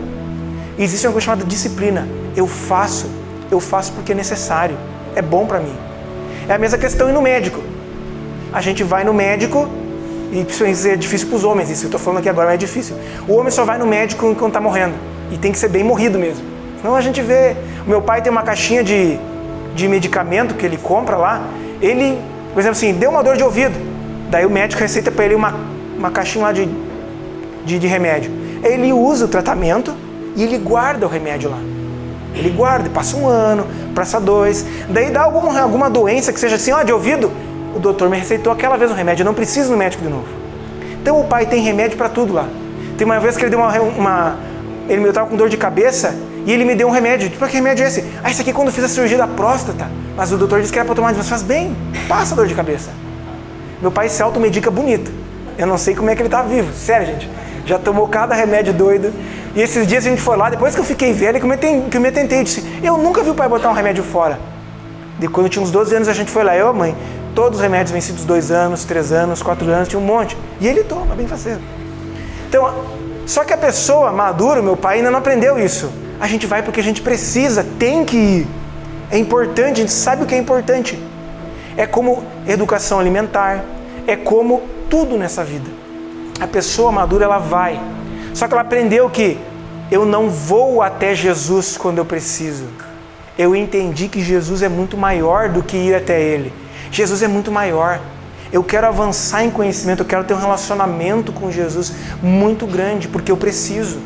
existe uma coisa chamada disciplina. Eu faço, eu faço porque é necessário, é bom para mim. É a mesma questão ir no médico. A gente vai no médico, e isso é difícil para os homens, isso eu estou falando aqui agora é difícil. O homem só vai no médico enquanto está morrendo. E tem que ser bem morrido mesmo. Senão a gente vê. O meu pai tem uma caixinha de, de medicamento que ele compra lá. Ele, por exemplo, assim, deu uma dor de ouvido. Daí o médico receita para ele uma, uma caixinha lá de, de, de remédio. Ele usa o tratamento e ele guarda o remédio lá. Ele guarda, passa um ano, passa dois. Daí dá algum, alguma doença que seja assim, ó, de ouvido. O doutor me receitou aquela vez o remédio, eu não preciso no médico de novo. Então o pai tem remédio para tudo lá. Tem uma vez que ele deu uma. uma ele estava com dor de cabeça e ele me deu um remédio. Tipo, que remédio é esse? Ah, esse aqui é quando eu fiz a cirurgia da próstata. Mas o doutor disse que era para tomar, mas faz bem, passa dor de cabeça. Meu pai se automedica bonito. Eu não sei como é que ele está vivo. Sério, gente. Já tomou cada remédio doido. E esses dias a gente foi lá, depois que eu fiquei velho, que eu me, me atentei, disse, eu nunca vi o pai botar um remédio fora. De quando eu tinha uns 12 anos, a gente foi lá, eu a mãe. Todos os remédios vencidos dois anos, três anos, quatro anos, tinha um monte. E ele toma, bem faceiro. Então, só que a pessoa madura, meu pai ainda não aprendeu isso. A gente vai porque a gente precisa, tem que ir. É importante, a gente sabe o que é importante. É como educação alimentar, é como tudo nessa vida. A pessoa madura, ela vai só que ela aprendeu que eu não vou até Jesus quando eu preciso. Eu entendi que Jesus é muito maior do que ir até Ele. Jesus é muito maior. Eu quero avançar em conhecimento, eu quero ter um relacionamento com Jesus muito grande, porque eu preciso.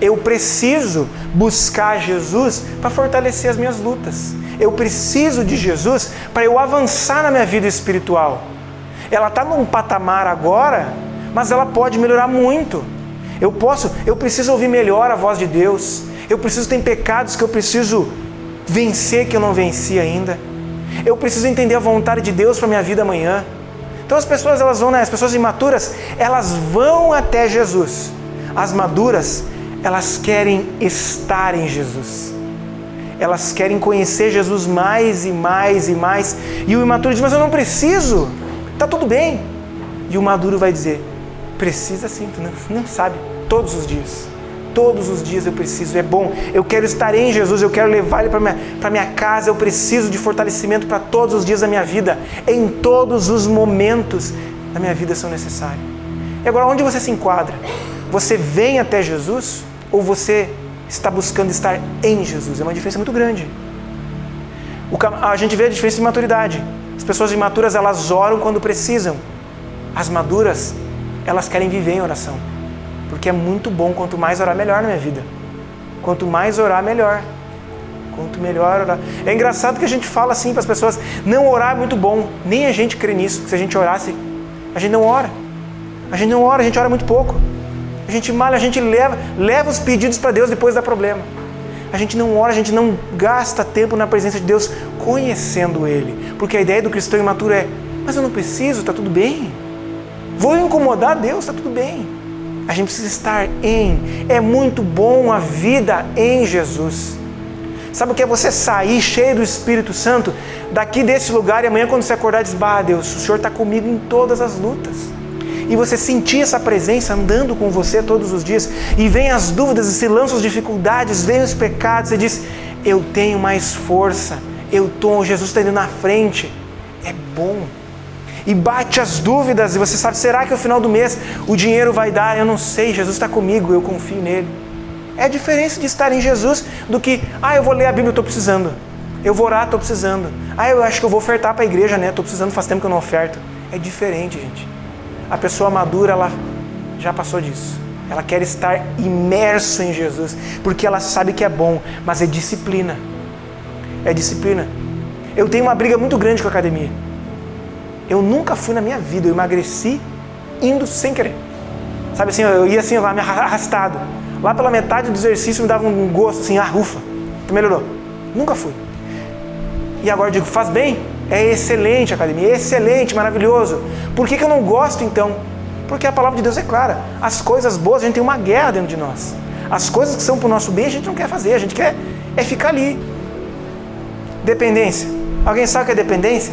Eu preciso buscar Jesus para fortalecer as minhas lutas. Eu preciso de Jesus para eu avançar na minha vida espiritual. Ela está num patamar agora, mas ela pode melhorar muito. Eu posso, eu preciso ouvir melhor a voz de Deus. Eu preciso ter pecados que eu preciso vencer que eu não venci ainda. Eu preciso entender a vontade de Deus para minha vida amanhã. Então as pessoas elas vão, né? as pessoas imaturas, elas vão até Jesus. As maduras, elas querem estar em Jesus. Elas querem conhecer Jesus mais e mais e mais. E o imaturo diz: "Mas eu não preciso. Tá tudo bem". E o maduro vai dizer: "Precisa sim, tu não, não sabe todos os dias. Todos os dias eu preciso, é bom. Eu quero estar em Jesus, eu quero levar Ele para minha, minha casa. Eu preciso de fortalecimento para todos os dias da minha vida. Em todos os momentos da minha vida são necessários. E agora, onde você se enquadra? Você vem até Jesus ou você está buscando estar em Jesus? É uma diferença muito grande. A gente vê a diferença de maturidade. As pessoas imaturas elas oram quando precisam. As maduras elas querem viver em oração. Porque é muito bom, quanto mais orar, melhor na minha vida. Quanto mais orar, melhor. Quanto melhor orar. É engraçado que a gente fala assim para as pessoas: não orar é muito bom. Nem a gente crê nisso. Se a gente orasse, a gente não ora. A gente não ora, a gente ora muito pouco. A gente malha, a gente leva, leva os pedidos para Deus depois dá problema. A gente não ora, a gente não gasta tempo na presença de Deus conhecendo Ele. Porque a ideia do cristão imaturo é: mas eu não preciso, está tudo bem. Vou incomodar Deus, está tudo bem. A gente precisa estar em. É muito bom a vida em Jesus. Sabe o que é você sair cheio do Espírito Santo daqui desse lugar e amanhã quando você acordar diz, bah Deus, o Senhor está comigo em todas as lutas. E você sentir essa presença andando com você todos os dias e vem as dúvidas e se lançam as dificuldades, vem os pecados, você diz, eu tenho mais força, eu estou, Jesus está indo na frente. É bom e bate as dúvidas, e você sabe, será que no final do mês o dinheiro vai dar? Eu não sei, Jesus está comigo, eu confio nele. É a diferença de estar em Jesus do que, ah, eu vou ler a Bíblia, estou precisando. Eu vou orar, estou precisando. Ah, eu acho que eu vou ofertar para a igreja, né? Estou precisando, faz tempo que eu não oferto. É diferente, gente. A pessoa madura, ela já passou disso. Ela quer estar imerso em Jesus, porque ela sabe que é bom, mas é disciplina. É disciplina. Eu tenho uma briga muito grande com a academia. Eu nunca fui na minha vida, eu emagreci indo sem querer. Sabe assim, eu ia assim lá, me arrastado. Lá pela metade do exercício me dava um gosto assim, ah, ufa, melhorou. Nunca fui. E agora eu digo, faz bem? É excelente academia, é excelente, maravilhoso. Por que, que eu não gosto então? Porque a palavra de Deus é clara. As coisas boas, a gente tem uma guerra dentro de nós. As coisas que são para o nosso bem, a gente não quer fazer, a gente quer é ficar ali. Dependência. Alguém sabe o que é dependência?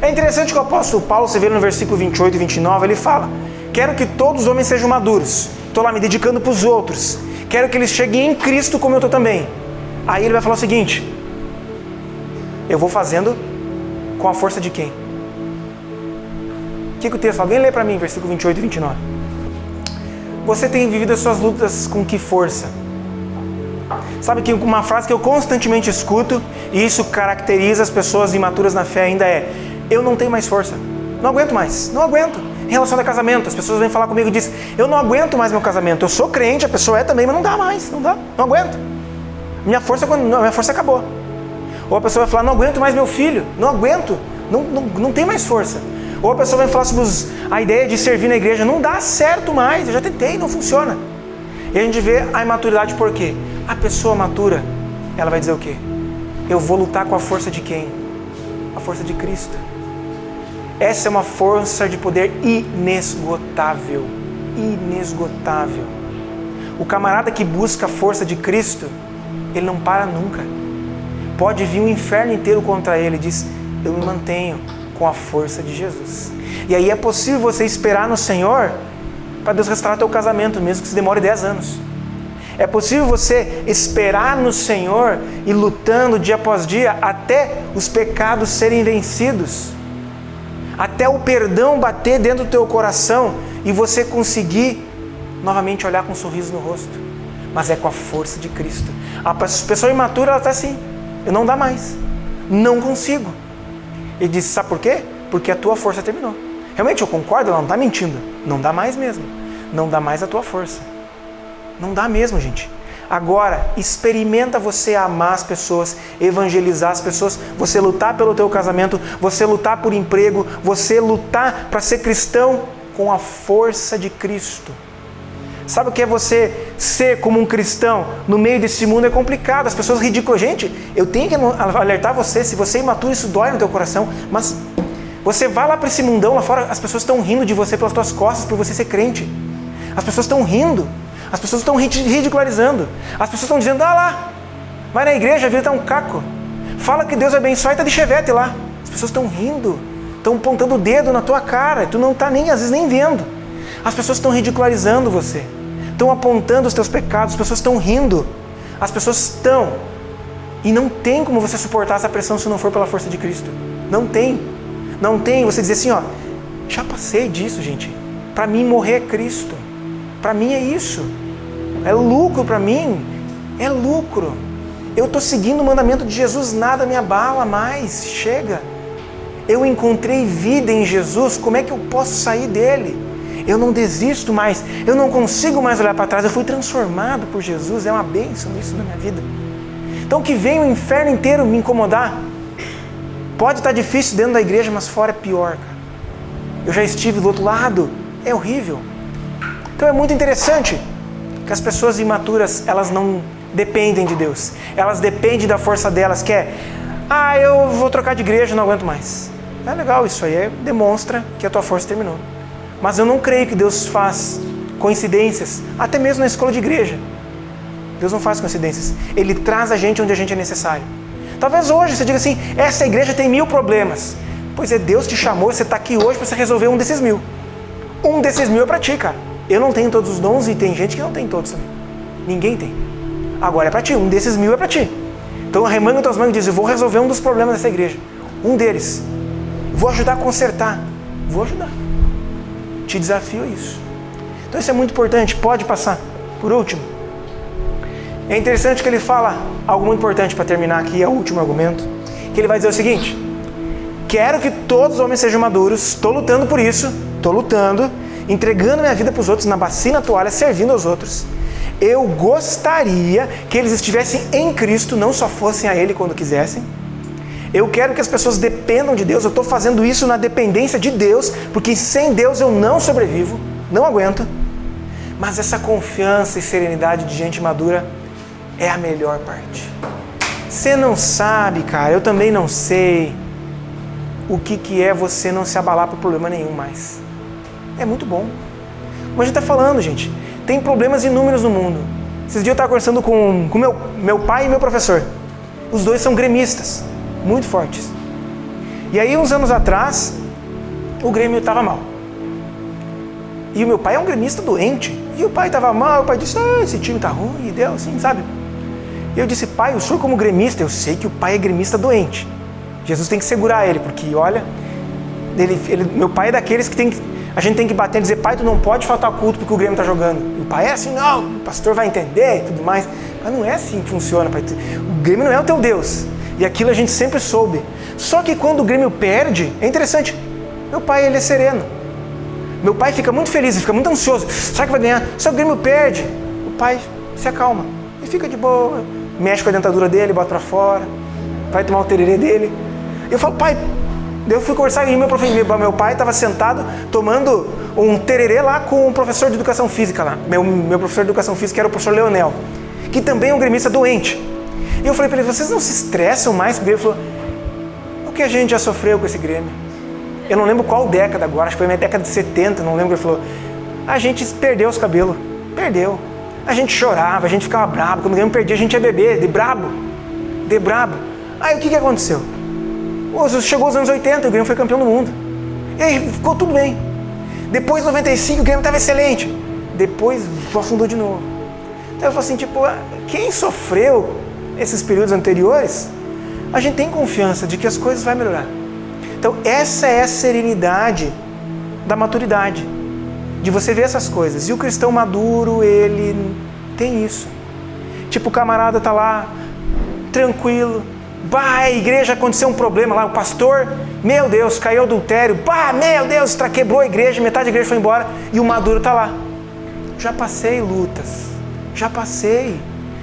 É interessante que o apóstolo Paulo, você vê no versículo 28 e 29, ele fala: Quero que todos os homens sejam maduros. Estou lá me dedicando para os outros. Quero que eles cheguem em Cristo como eu estou também. Aí ele vai falar o seguinte: Eu vou fazendo com a força de quem? O que, que o texto fala? Alguém lê para mim, versículo 28 e 29. Você tem vivido as suas lutas com que força? Sabe que uma frase que eu constantemente escuto, e isso caracteriza as pessoas imaturas na fé ainda é: Eu não tenho mais força. Não aguento mais. Não aguento. Em relação ao casamento, as pessoas vêm falar comigo e dizem: Eu não aguento mais meu casamento. Eu sou crente, a pessoa é também, mas não dá mais. Não dá. Não aguento. Minha força, minha força acabou. Ou a pessoa vai falar: Não aguento mais meu filho. Não aguento. Não, não, não tem mais força. Ou a pessoa vai falar sobre os, a ideia de servir na igreja. Não dá certo mais. Eu já tentei, não funciona. E a gente vê a imaturidade por quê? A pessoa matura, ela vai dizer o quê? Eu vou lutar com a força de quem? A força de Cristo. Essa é uma força de poder inesgotável. Inesgotável. O camarada que busca a força de Cristo, ele não para nunca. Pode vir um inferno inteiro contra ele e diz: Eu me mantenho com a força de Jesus. E aí é possível você esperar no Senhor para Deus restaurar teu casamento, mesmo que se demore 10 anos. É possível você esperar no Senhor e lutando dia após dia até os pecados serem vencidos até o perdão bater dentro do teu coração e você conseguir novamente olhar com um sorriso no rosto. Mas é com a força de Cristo. A pessoa imatura, ela está assim: eu não dá mais, não consigo. Ele disse: sabe por quê? Porque a tua força terminou. Realmente eu concordo, ela não está mentindo. Não dá mais mesmo. Não dá mais a tua força. Não dá mesmo, gente. Agora, experimenta você amar as pessoas, evangelizar as pessoas, você lutar pelo teu casamento, você lutar por emprego, você lutar para ser cristão com a força de Cristo. Sabe o que é você ser como um cristão no meio desse mundo? É complicado, as pessoas ridículas. Gente, eu tenho que alertar você, se você é imaturo, isso dói no teu coração, mas você vai lá para esse mundão lá fora, as pessoas estão rindo de você pelas tuas costas por você ser crente. As pessoas estão rindo. As pessoas estão ridicularizando. As pessoas estão dizendo: ah lá, vai na igreja, a vida está um caco. Fala que Deus abençoe e está de chevette lá. As pessoas estão rindo, estão apontando o dedo na tua cara, tu não está nem, às vezes, nem vendo. As pessoas estão ridicularizando você, estão apontando os teus pecados, as pessoas estão rindo. As pessoas estão. E não tem como você suportar essa pressão se não for pela força de Cristo. Não tem. Não tem você dizer assim, ó, já passei disso, gente. Para mim morrer é Cristo. Para mim é isso. É lucro para mim. É lucro. Eu estou seguindo o mandamento de Jesus, nada me abala mais. Chega. Eu encontrei vida em Jesus, como é que eu posso sair dele? Eu não desisto mais, eu não consigo mais olhar para trás. Eu fui transformado por Jesus, é uma bênção isso na minha vida. Então, que venha o inferno inteiro me incomodar. Pode estar difícil dentro da igreja, mas fora é pior, cara. Eu já estive do outro lado, é horrível. Então é muito interessante que as pessoas imaturas, elas não dependem de Deus. Elas dependem da força delas, que é, ah, eu vou trocar de igreja, não aguento mais. É legal isso aí, é, demonstra que a tua força terminou. Mas eu não creio que Deus faz coincidências, até mesmo na escola de igreja. Deus não faz coincidências. Ele traz a gente onde a gente é necessário. Talvez hoje você diga assim: essa igreja tem mil problemas. Pois é, Deus te chamou, você está aqui hoje para você resolver um desses mil. Um desses mil é para ti, cara. Eu não tenho todos os dons e tem gente que não tem todos também. Ninguém tem. Agora é para ti, um desses mil é para ti. Então remanga tuas mãos e diz: Eu vou resolver um dos problemas dessa igreja. Um deles. Vou ajudar a consertar. Vou ajudar. Te desafio a isso. Então isso é muito importante. Pode passar. Por último, é interessante que ele fala algo muito importante para terminar aqui, é o último argumento. Que ele vai dizer o seguinte: Quero que todos os homens sejam maduros. Estou lutando por isso. Estou lutando entregando minha vida para os outros, na bacia, toalha, servindo aos outros. Eu gostaria que eles estivessem em Cristo, não só fossem a Ele quando quisessem. Eu quero que as pessoas dependam de Deus. Eu estou fazendo isso na dependência de Deus, porque sem Deus eu não sobrevivo, não aguento. Mas essa confiança e serenidade de gente madura é a melhor parte. Você não sabe, cara, eu também não sei o que, que é você não se abalar por problema nenhum mais é muito bom. Como a gente está falando, gente, tem problemas inúmeros no mundo. Esses dias eu estava conversando com, com meu, meu pai e meu professor. Os dois são gremistas, muito fortes. E aí, uns anos atrás, o Grêmio estava mal. E o meu pai é um gremista doente. E o pai estava mal, o pai disse, ah, esse time tá ruim, e deu assim, sabe? E eu disse, pai, o senhor como gremista, eu sei que o pai é gremista doente. Jesus tem que segurar ele, porque olha, ele, ele, meu pai é daqueles que tem que, a gente tem que bater e dizer, pai, tu não pode faltar culto porque o Grêmio está jogando. E o pai é assim, não, o pastor vai entender e tudo mais. Mas não é assim que funciona, pai. O Grêmio não é o teu Deus. E aquilo a gente sempre soube. Só que quando o Grêmio perde, é interessante. Meu pai, ele é sereno. Meu pai fica muito feliz, fica muito ansioso. Será que vai ganhar? Só que o Grêmio perde. O pai se acalma e fica de boa. Mexe com a dentadura dele, bota pra fora. Vai tomar o tererê dele. Eu falo, pai, eu fui conversar com meu professor. Meu pai estava sentado tomando um tererê lá com um professor de educação física lá. Meu, meu professor de educação física era o professor Leonel, que também é um gremista doente. E eu falei para ele: vocês não se estressam mais? Ele falou: o que a gente já sofreu com esse Grêmio? Eu não lembro qual década agora, acho que foi minha década de 70, não lembro. Ele falou: a gente perdeu os cabelos, perdeu. A gente chorava, a gente ficava bravo. Quando o Grêmio perdia, a gente ia beber, de brabo, de brabo. Aí o que, que aconteceu? Chegou os anos 80 e o Grêmio foi campeão do mundo. E aí ficou tudo bem. Depois, 95, o Grêmio estava excelente. Depois, afundou de novo. Então eu falo assim, tipo, ah, quem sofreu esses períodos anteriores, a gente tem confiança de que as coisas vão melhorar. Então essa é a serenidade da maturidade, de você ver essas coisas. E o cristão maduro, ele tem isso. Tipo, o camarada tá lá, tranquilo, Bah, a igreja aconteceu um problema lá, o pastor, meu Deus, caiu adultério. Bah, meu Deus, quebrou a igreja, metade da igreja foi embora e o maduro está lá. Já passei lutas, já passei.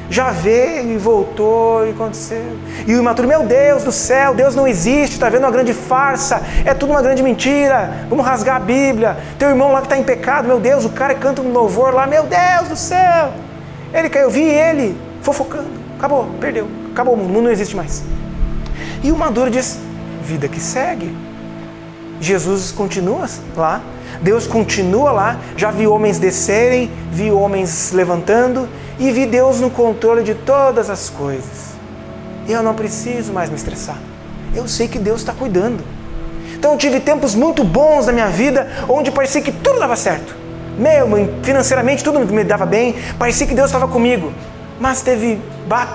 Já veio e voltou e aconteceu. E o imaturo, meu Deus do céu, Deus não existe, está vendo uma grande farsa, é tudo uma grande mentira. Vamos rasgar a Bíblia. Teu irmão lá que está em pecado, meu Deus, o cara canta um louvor lá, meu Deus do céu. Ele caiu, vi ele fofocando. Acabou, perdeu. Acabou o mundo, o mundo não existe mais. E o maduro diz: vida que segue. Jesus continua lá, Deus continua lá. Já vi homens descerem, vi homens levantando e vi Deus no controle de todas as coisas. Eu não preciso mais me estressar. Eu sei que Deus está cuidando. Então tive tempos muito bons na minha vida onde parecia que tudo dava certo. Meu, financeiramente tudo me dava bem, parecia que Deus estava comigo. Mas teve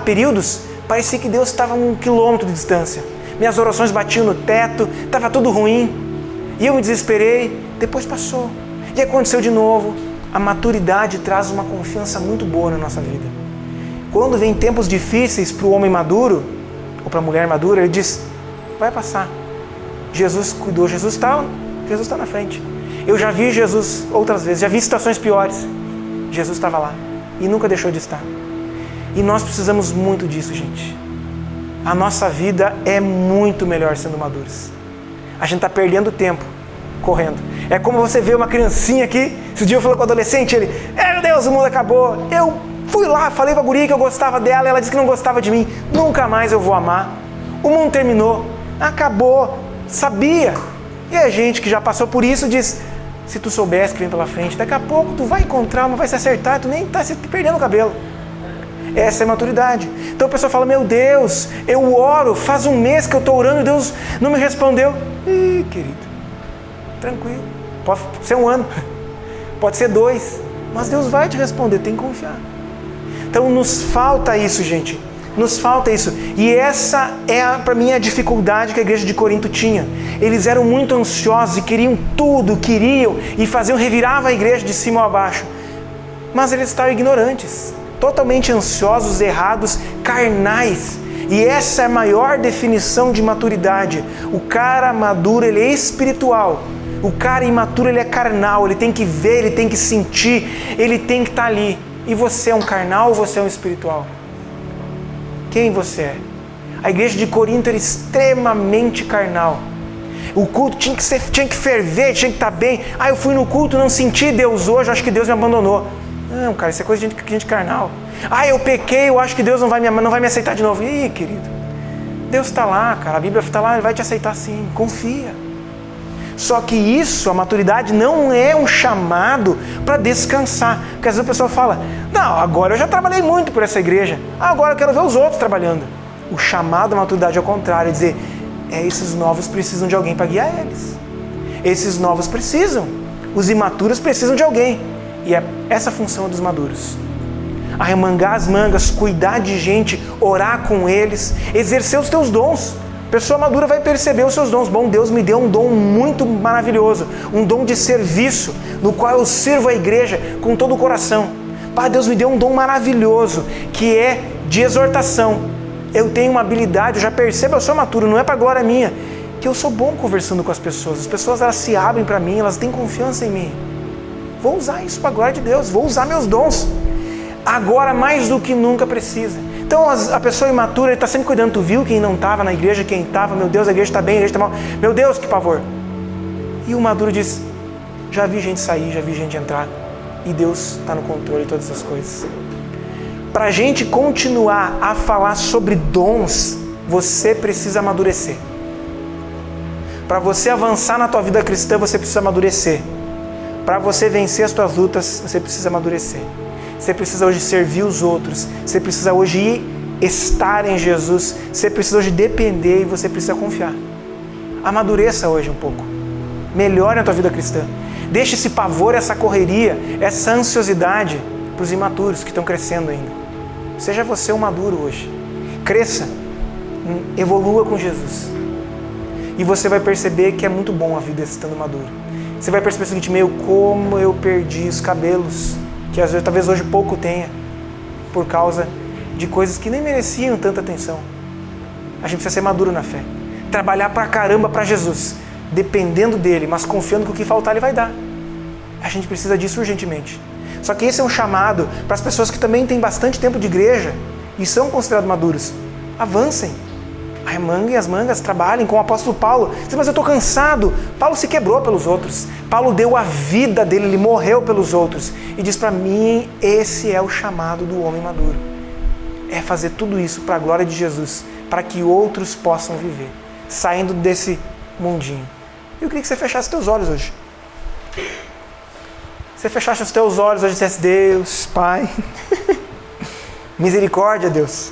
períodos Parecia que Deus estava a um quilômetro de distância. Minhas orações batiam no teto, estava tudo ruim. E eu me desesperei, depois passou. E aconteceu de novo. A maturidade traz uma confiança muito boa na nossa vida. Quando vem tempos difíceis para o homem maduro, ou para a mulher madura, ele diz: vai passar. Jesus cuidou, Jesus está Jesus tá na frente. Eu já vi Jesus outras vezes, já vi situações piores. Jesus estava lá e nunca deixou de estar. E nós precisamos muito disso, gente. A nossa vida é muito melhor sendo maduros. A gente está perdendo tempo correndo. É como você vê uma criancinha aqui. Esse dia eu falei com o adolescente, ele, é, meu Deus, o mundo acabou. Eu fui lá, falei pra guria que eu gostava dela, ela disse que não gostava de mim. Nunca mais eu vou amar. O mundo terminou, acabou, sabia. E a gente que já passou por isso diz: se tu soubesse que vem pela frente, daqui a pouco tu vai encontrar, mas vai se acertar, tu nem está se perdendo o cabelo. Essa é maturidade. Então a pessoa fala: Meu Deus, eu oro, faz um mês que eu estou orando e Deus não me respondeu. Ih, querido, tranquilo. Pode ser um ano, [LAUGHS] pode ser dois, mas Deus vai te responder, tem que confiar. Então nos falta isso, gente. Nos falta isso. E essa é, para mim, a dificuldade que a igreja de Corinto tinha. Eles eram muito ansiosos e queriam tudo, queriam e faziam, revirava a igreja de cima a baixo. Mas eles estavam ignorantes totalmente ansiosos, errados, carnais. E essa é a maior definição de maturidade. O cara maduro, ele é espiritual. O cara imaturo, ele é carnal, ele tem que ver, ele tem que sentir, ele tem que estar tá ali. E você é um carnal ou você é um espiritual? Quem você é? A igreja de Corinto era extremamente carnal. O culto tinha que, ser, tinha que ferver, tinha que estar tá bem. Ah, eu fui no culto, não senti Deus hoje, acho que Deus me abandonou. Não, cara, isso é coisa de gente, gente carnal. Ah, eu pequei, eu acho que Deus não vai me, não vai me aceitar de novo. Ih, querido, Deus está lá, cara, a Bíblia está lá, Ele vai te aceitar sim, confia. Só que isso, a maturidade, não é um chamado para descansar. Porque às vezes o pessoal fala: Não, agora eu já trabalhei muito por essa igreja, agora eu quero ver os outros trabalhando. O chamado à maturidade é o contrário, é dizer: é, esses novos precisam de alguém para guiar eles. Esses novos precisam. Os imaturos precisam de alguém. E é essa função dos maduros. Arremangar as mangas, cuidar de gente, orar com eles, exercer os teus dons. A pessoa madura vai perceber os seus dons. Bom, Deus me deu um dom muito maravilhoso, um dom de serviço, no qual eu sirvo a igreja com todo o coração. Pai, Deus me deu um dom maravilhoso, que é de exortação. Eu tenho uma habilidade, eu já percebo, eu sou maturo, não é para glória minha, que eu sou bom conversando com as pessoas. As pessoas elas se abrem para mim, elas têm confiança em mim. Vou usar isso para a glória de Deus, vou usar meus dons. Agora mais do que nunca precisa. Então a pessoa imatura está sempre cuidando. Tu viu quem não estava na igreja, quem estava? Meu Deus, a igreja está bem, a igreja está mal. Meu Deus, que pavor. E o maduro diz: Já vi gente sair, já vi gente entrar. E Deus está no controle de todas essas coisas. Para a gente continuar a falar sobre dons, você precisa amadurecer. Para você avançar na tua vida cristã, você precisa amadurecer. Para você vencer as tuas lutas, você precisa amadurecer. Você precisa hoje servir os outros. Você precisa hoje estar em Jesus. Você precisa hoje depender e você precisa confiar. Amadureça hoje um pouco. Melhore a tua vida cristã. Deixe esse pavor, essa correria, essa ansiosidade para os imaturos que estão crescendo ainda. Seja você um maduro hoje. Cresça. Evolua com Jesus. E você vai perceber que é muito bom a vida estando maduro. Você vai perceber o seguinte, meu, como eu perdi os cabelos, que às vezes talvez hoje pouco tenha, por causa de coisas que nem mereciam tanta atenção. A gente precisa ser maduro na fé. Trabalhar pra caramba para Jesus, dependendo dele, mas confiando que o que faltar ele vai dar. A gente precisa disso urgentemente. Só que esse é um chamado para as pessoas que também têm bastante tempo de igreja e são considerados maduros. Avancem. Arremanguem as mangas, trabalhem com o apóstolo Paulo. Mas eu estou cansado. Paulo se quebrou pelos outros. Paulo deu a vida dele, ele morreu pelos outros. E diz para mim: esse é o chamado do homem maduro. É fazer tudo isso para a glória de Jesus, para que outros possam viver, saindo desse mundinho. Eu queria que você fechasse seus olhos hoje. Você fechasse os teus olhos hoje e dissesse: Deus, Pai, [LAUGHS] misericórdia, Deus.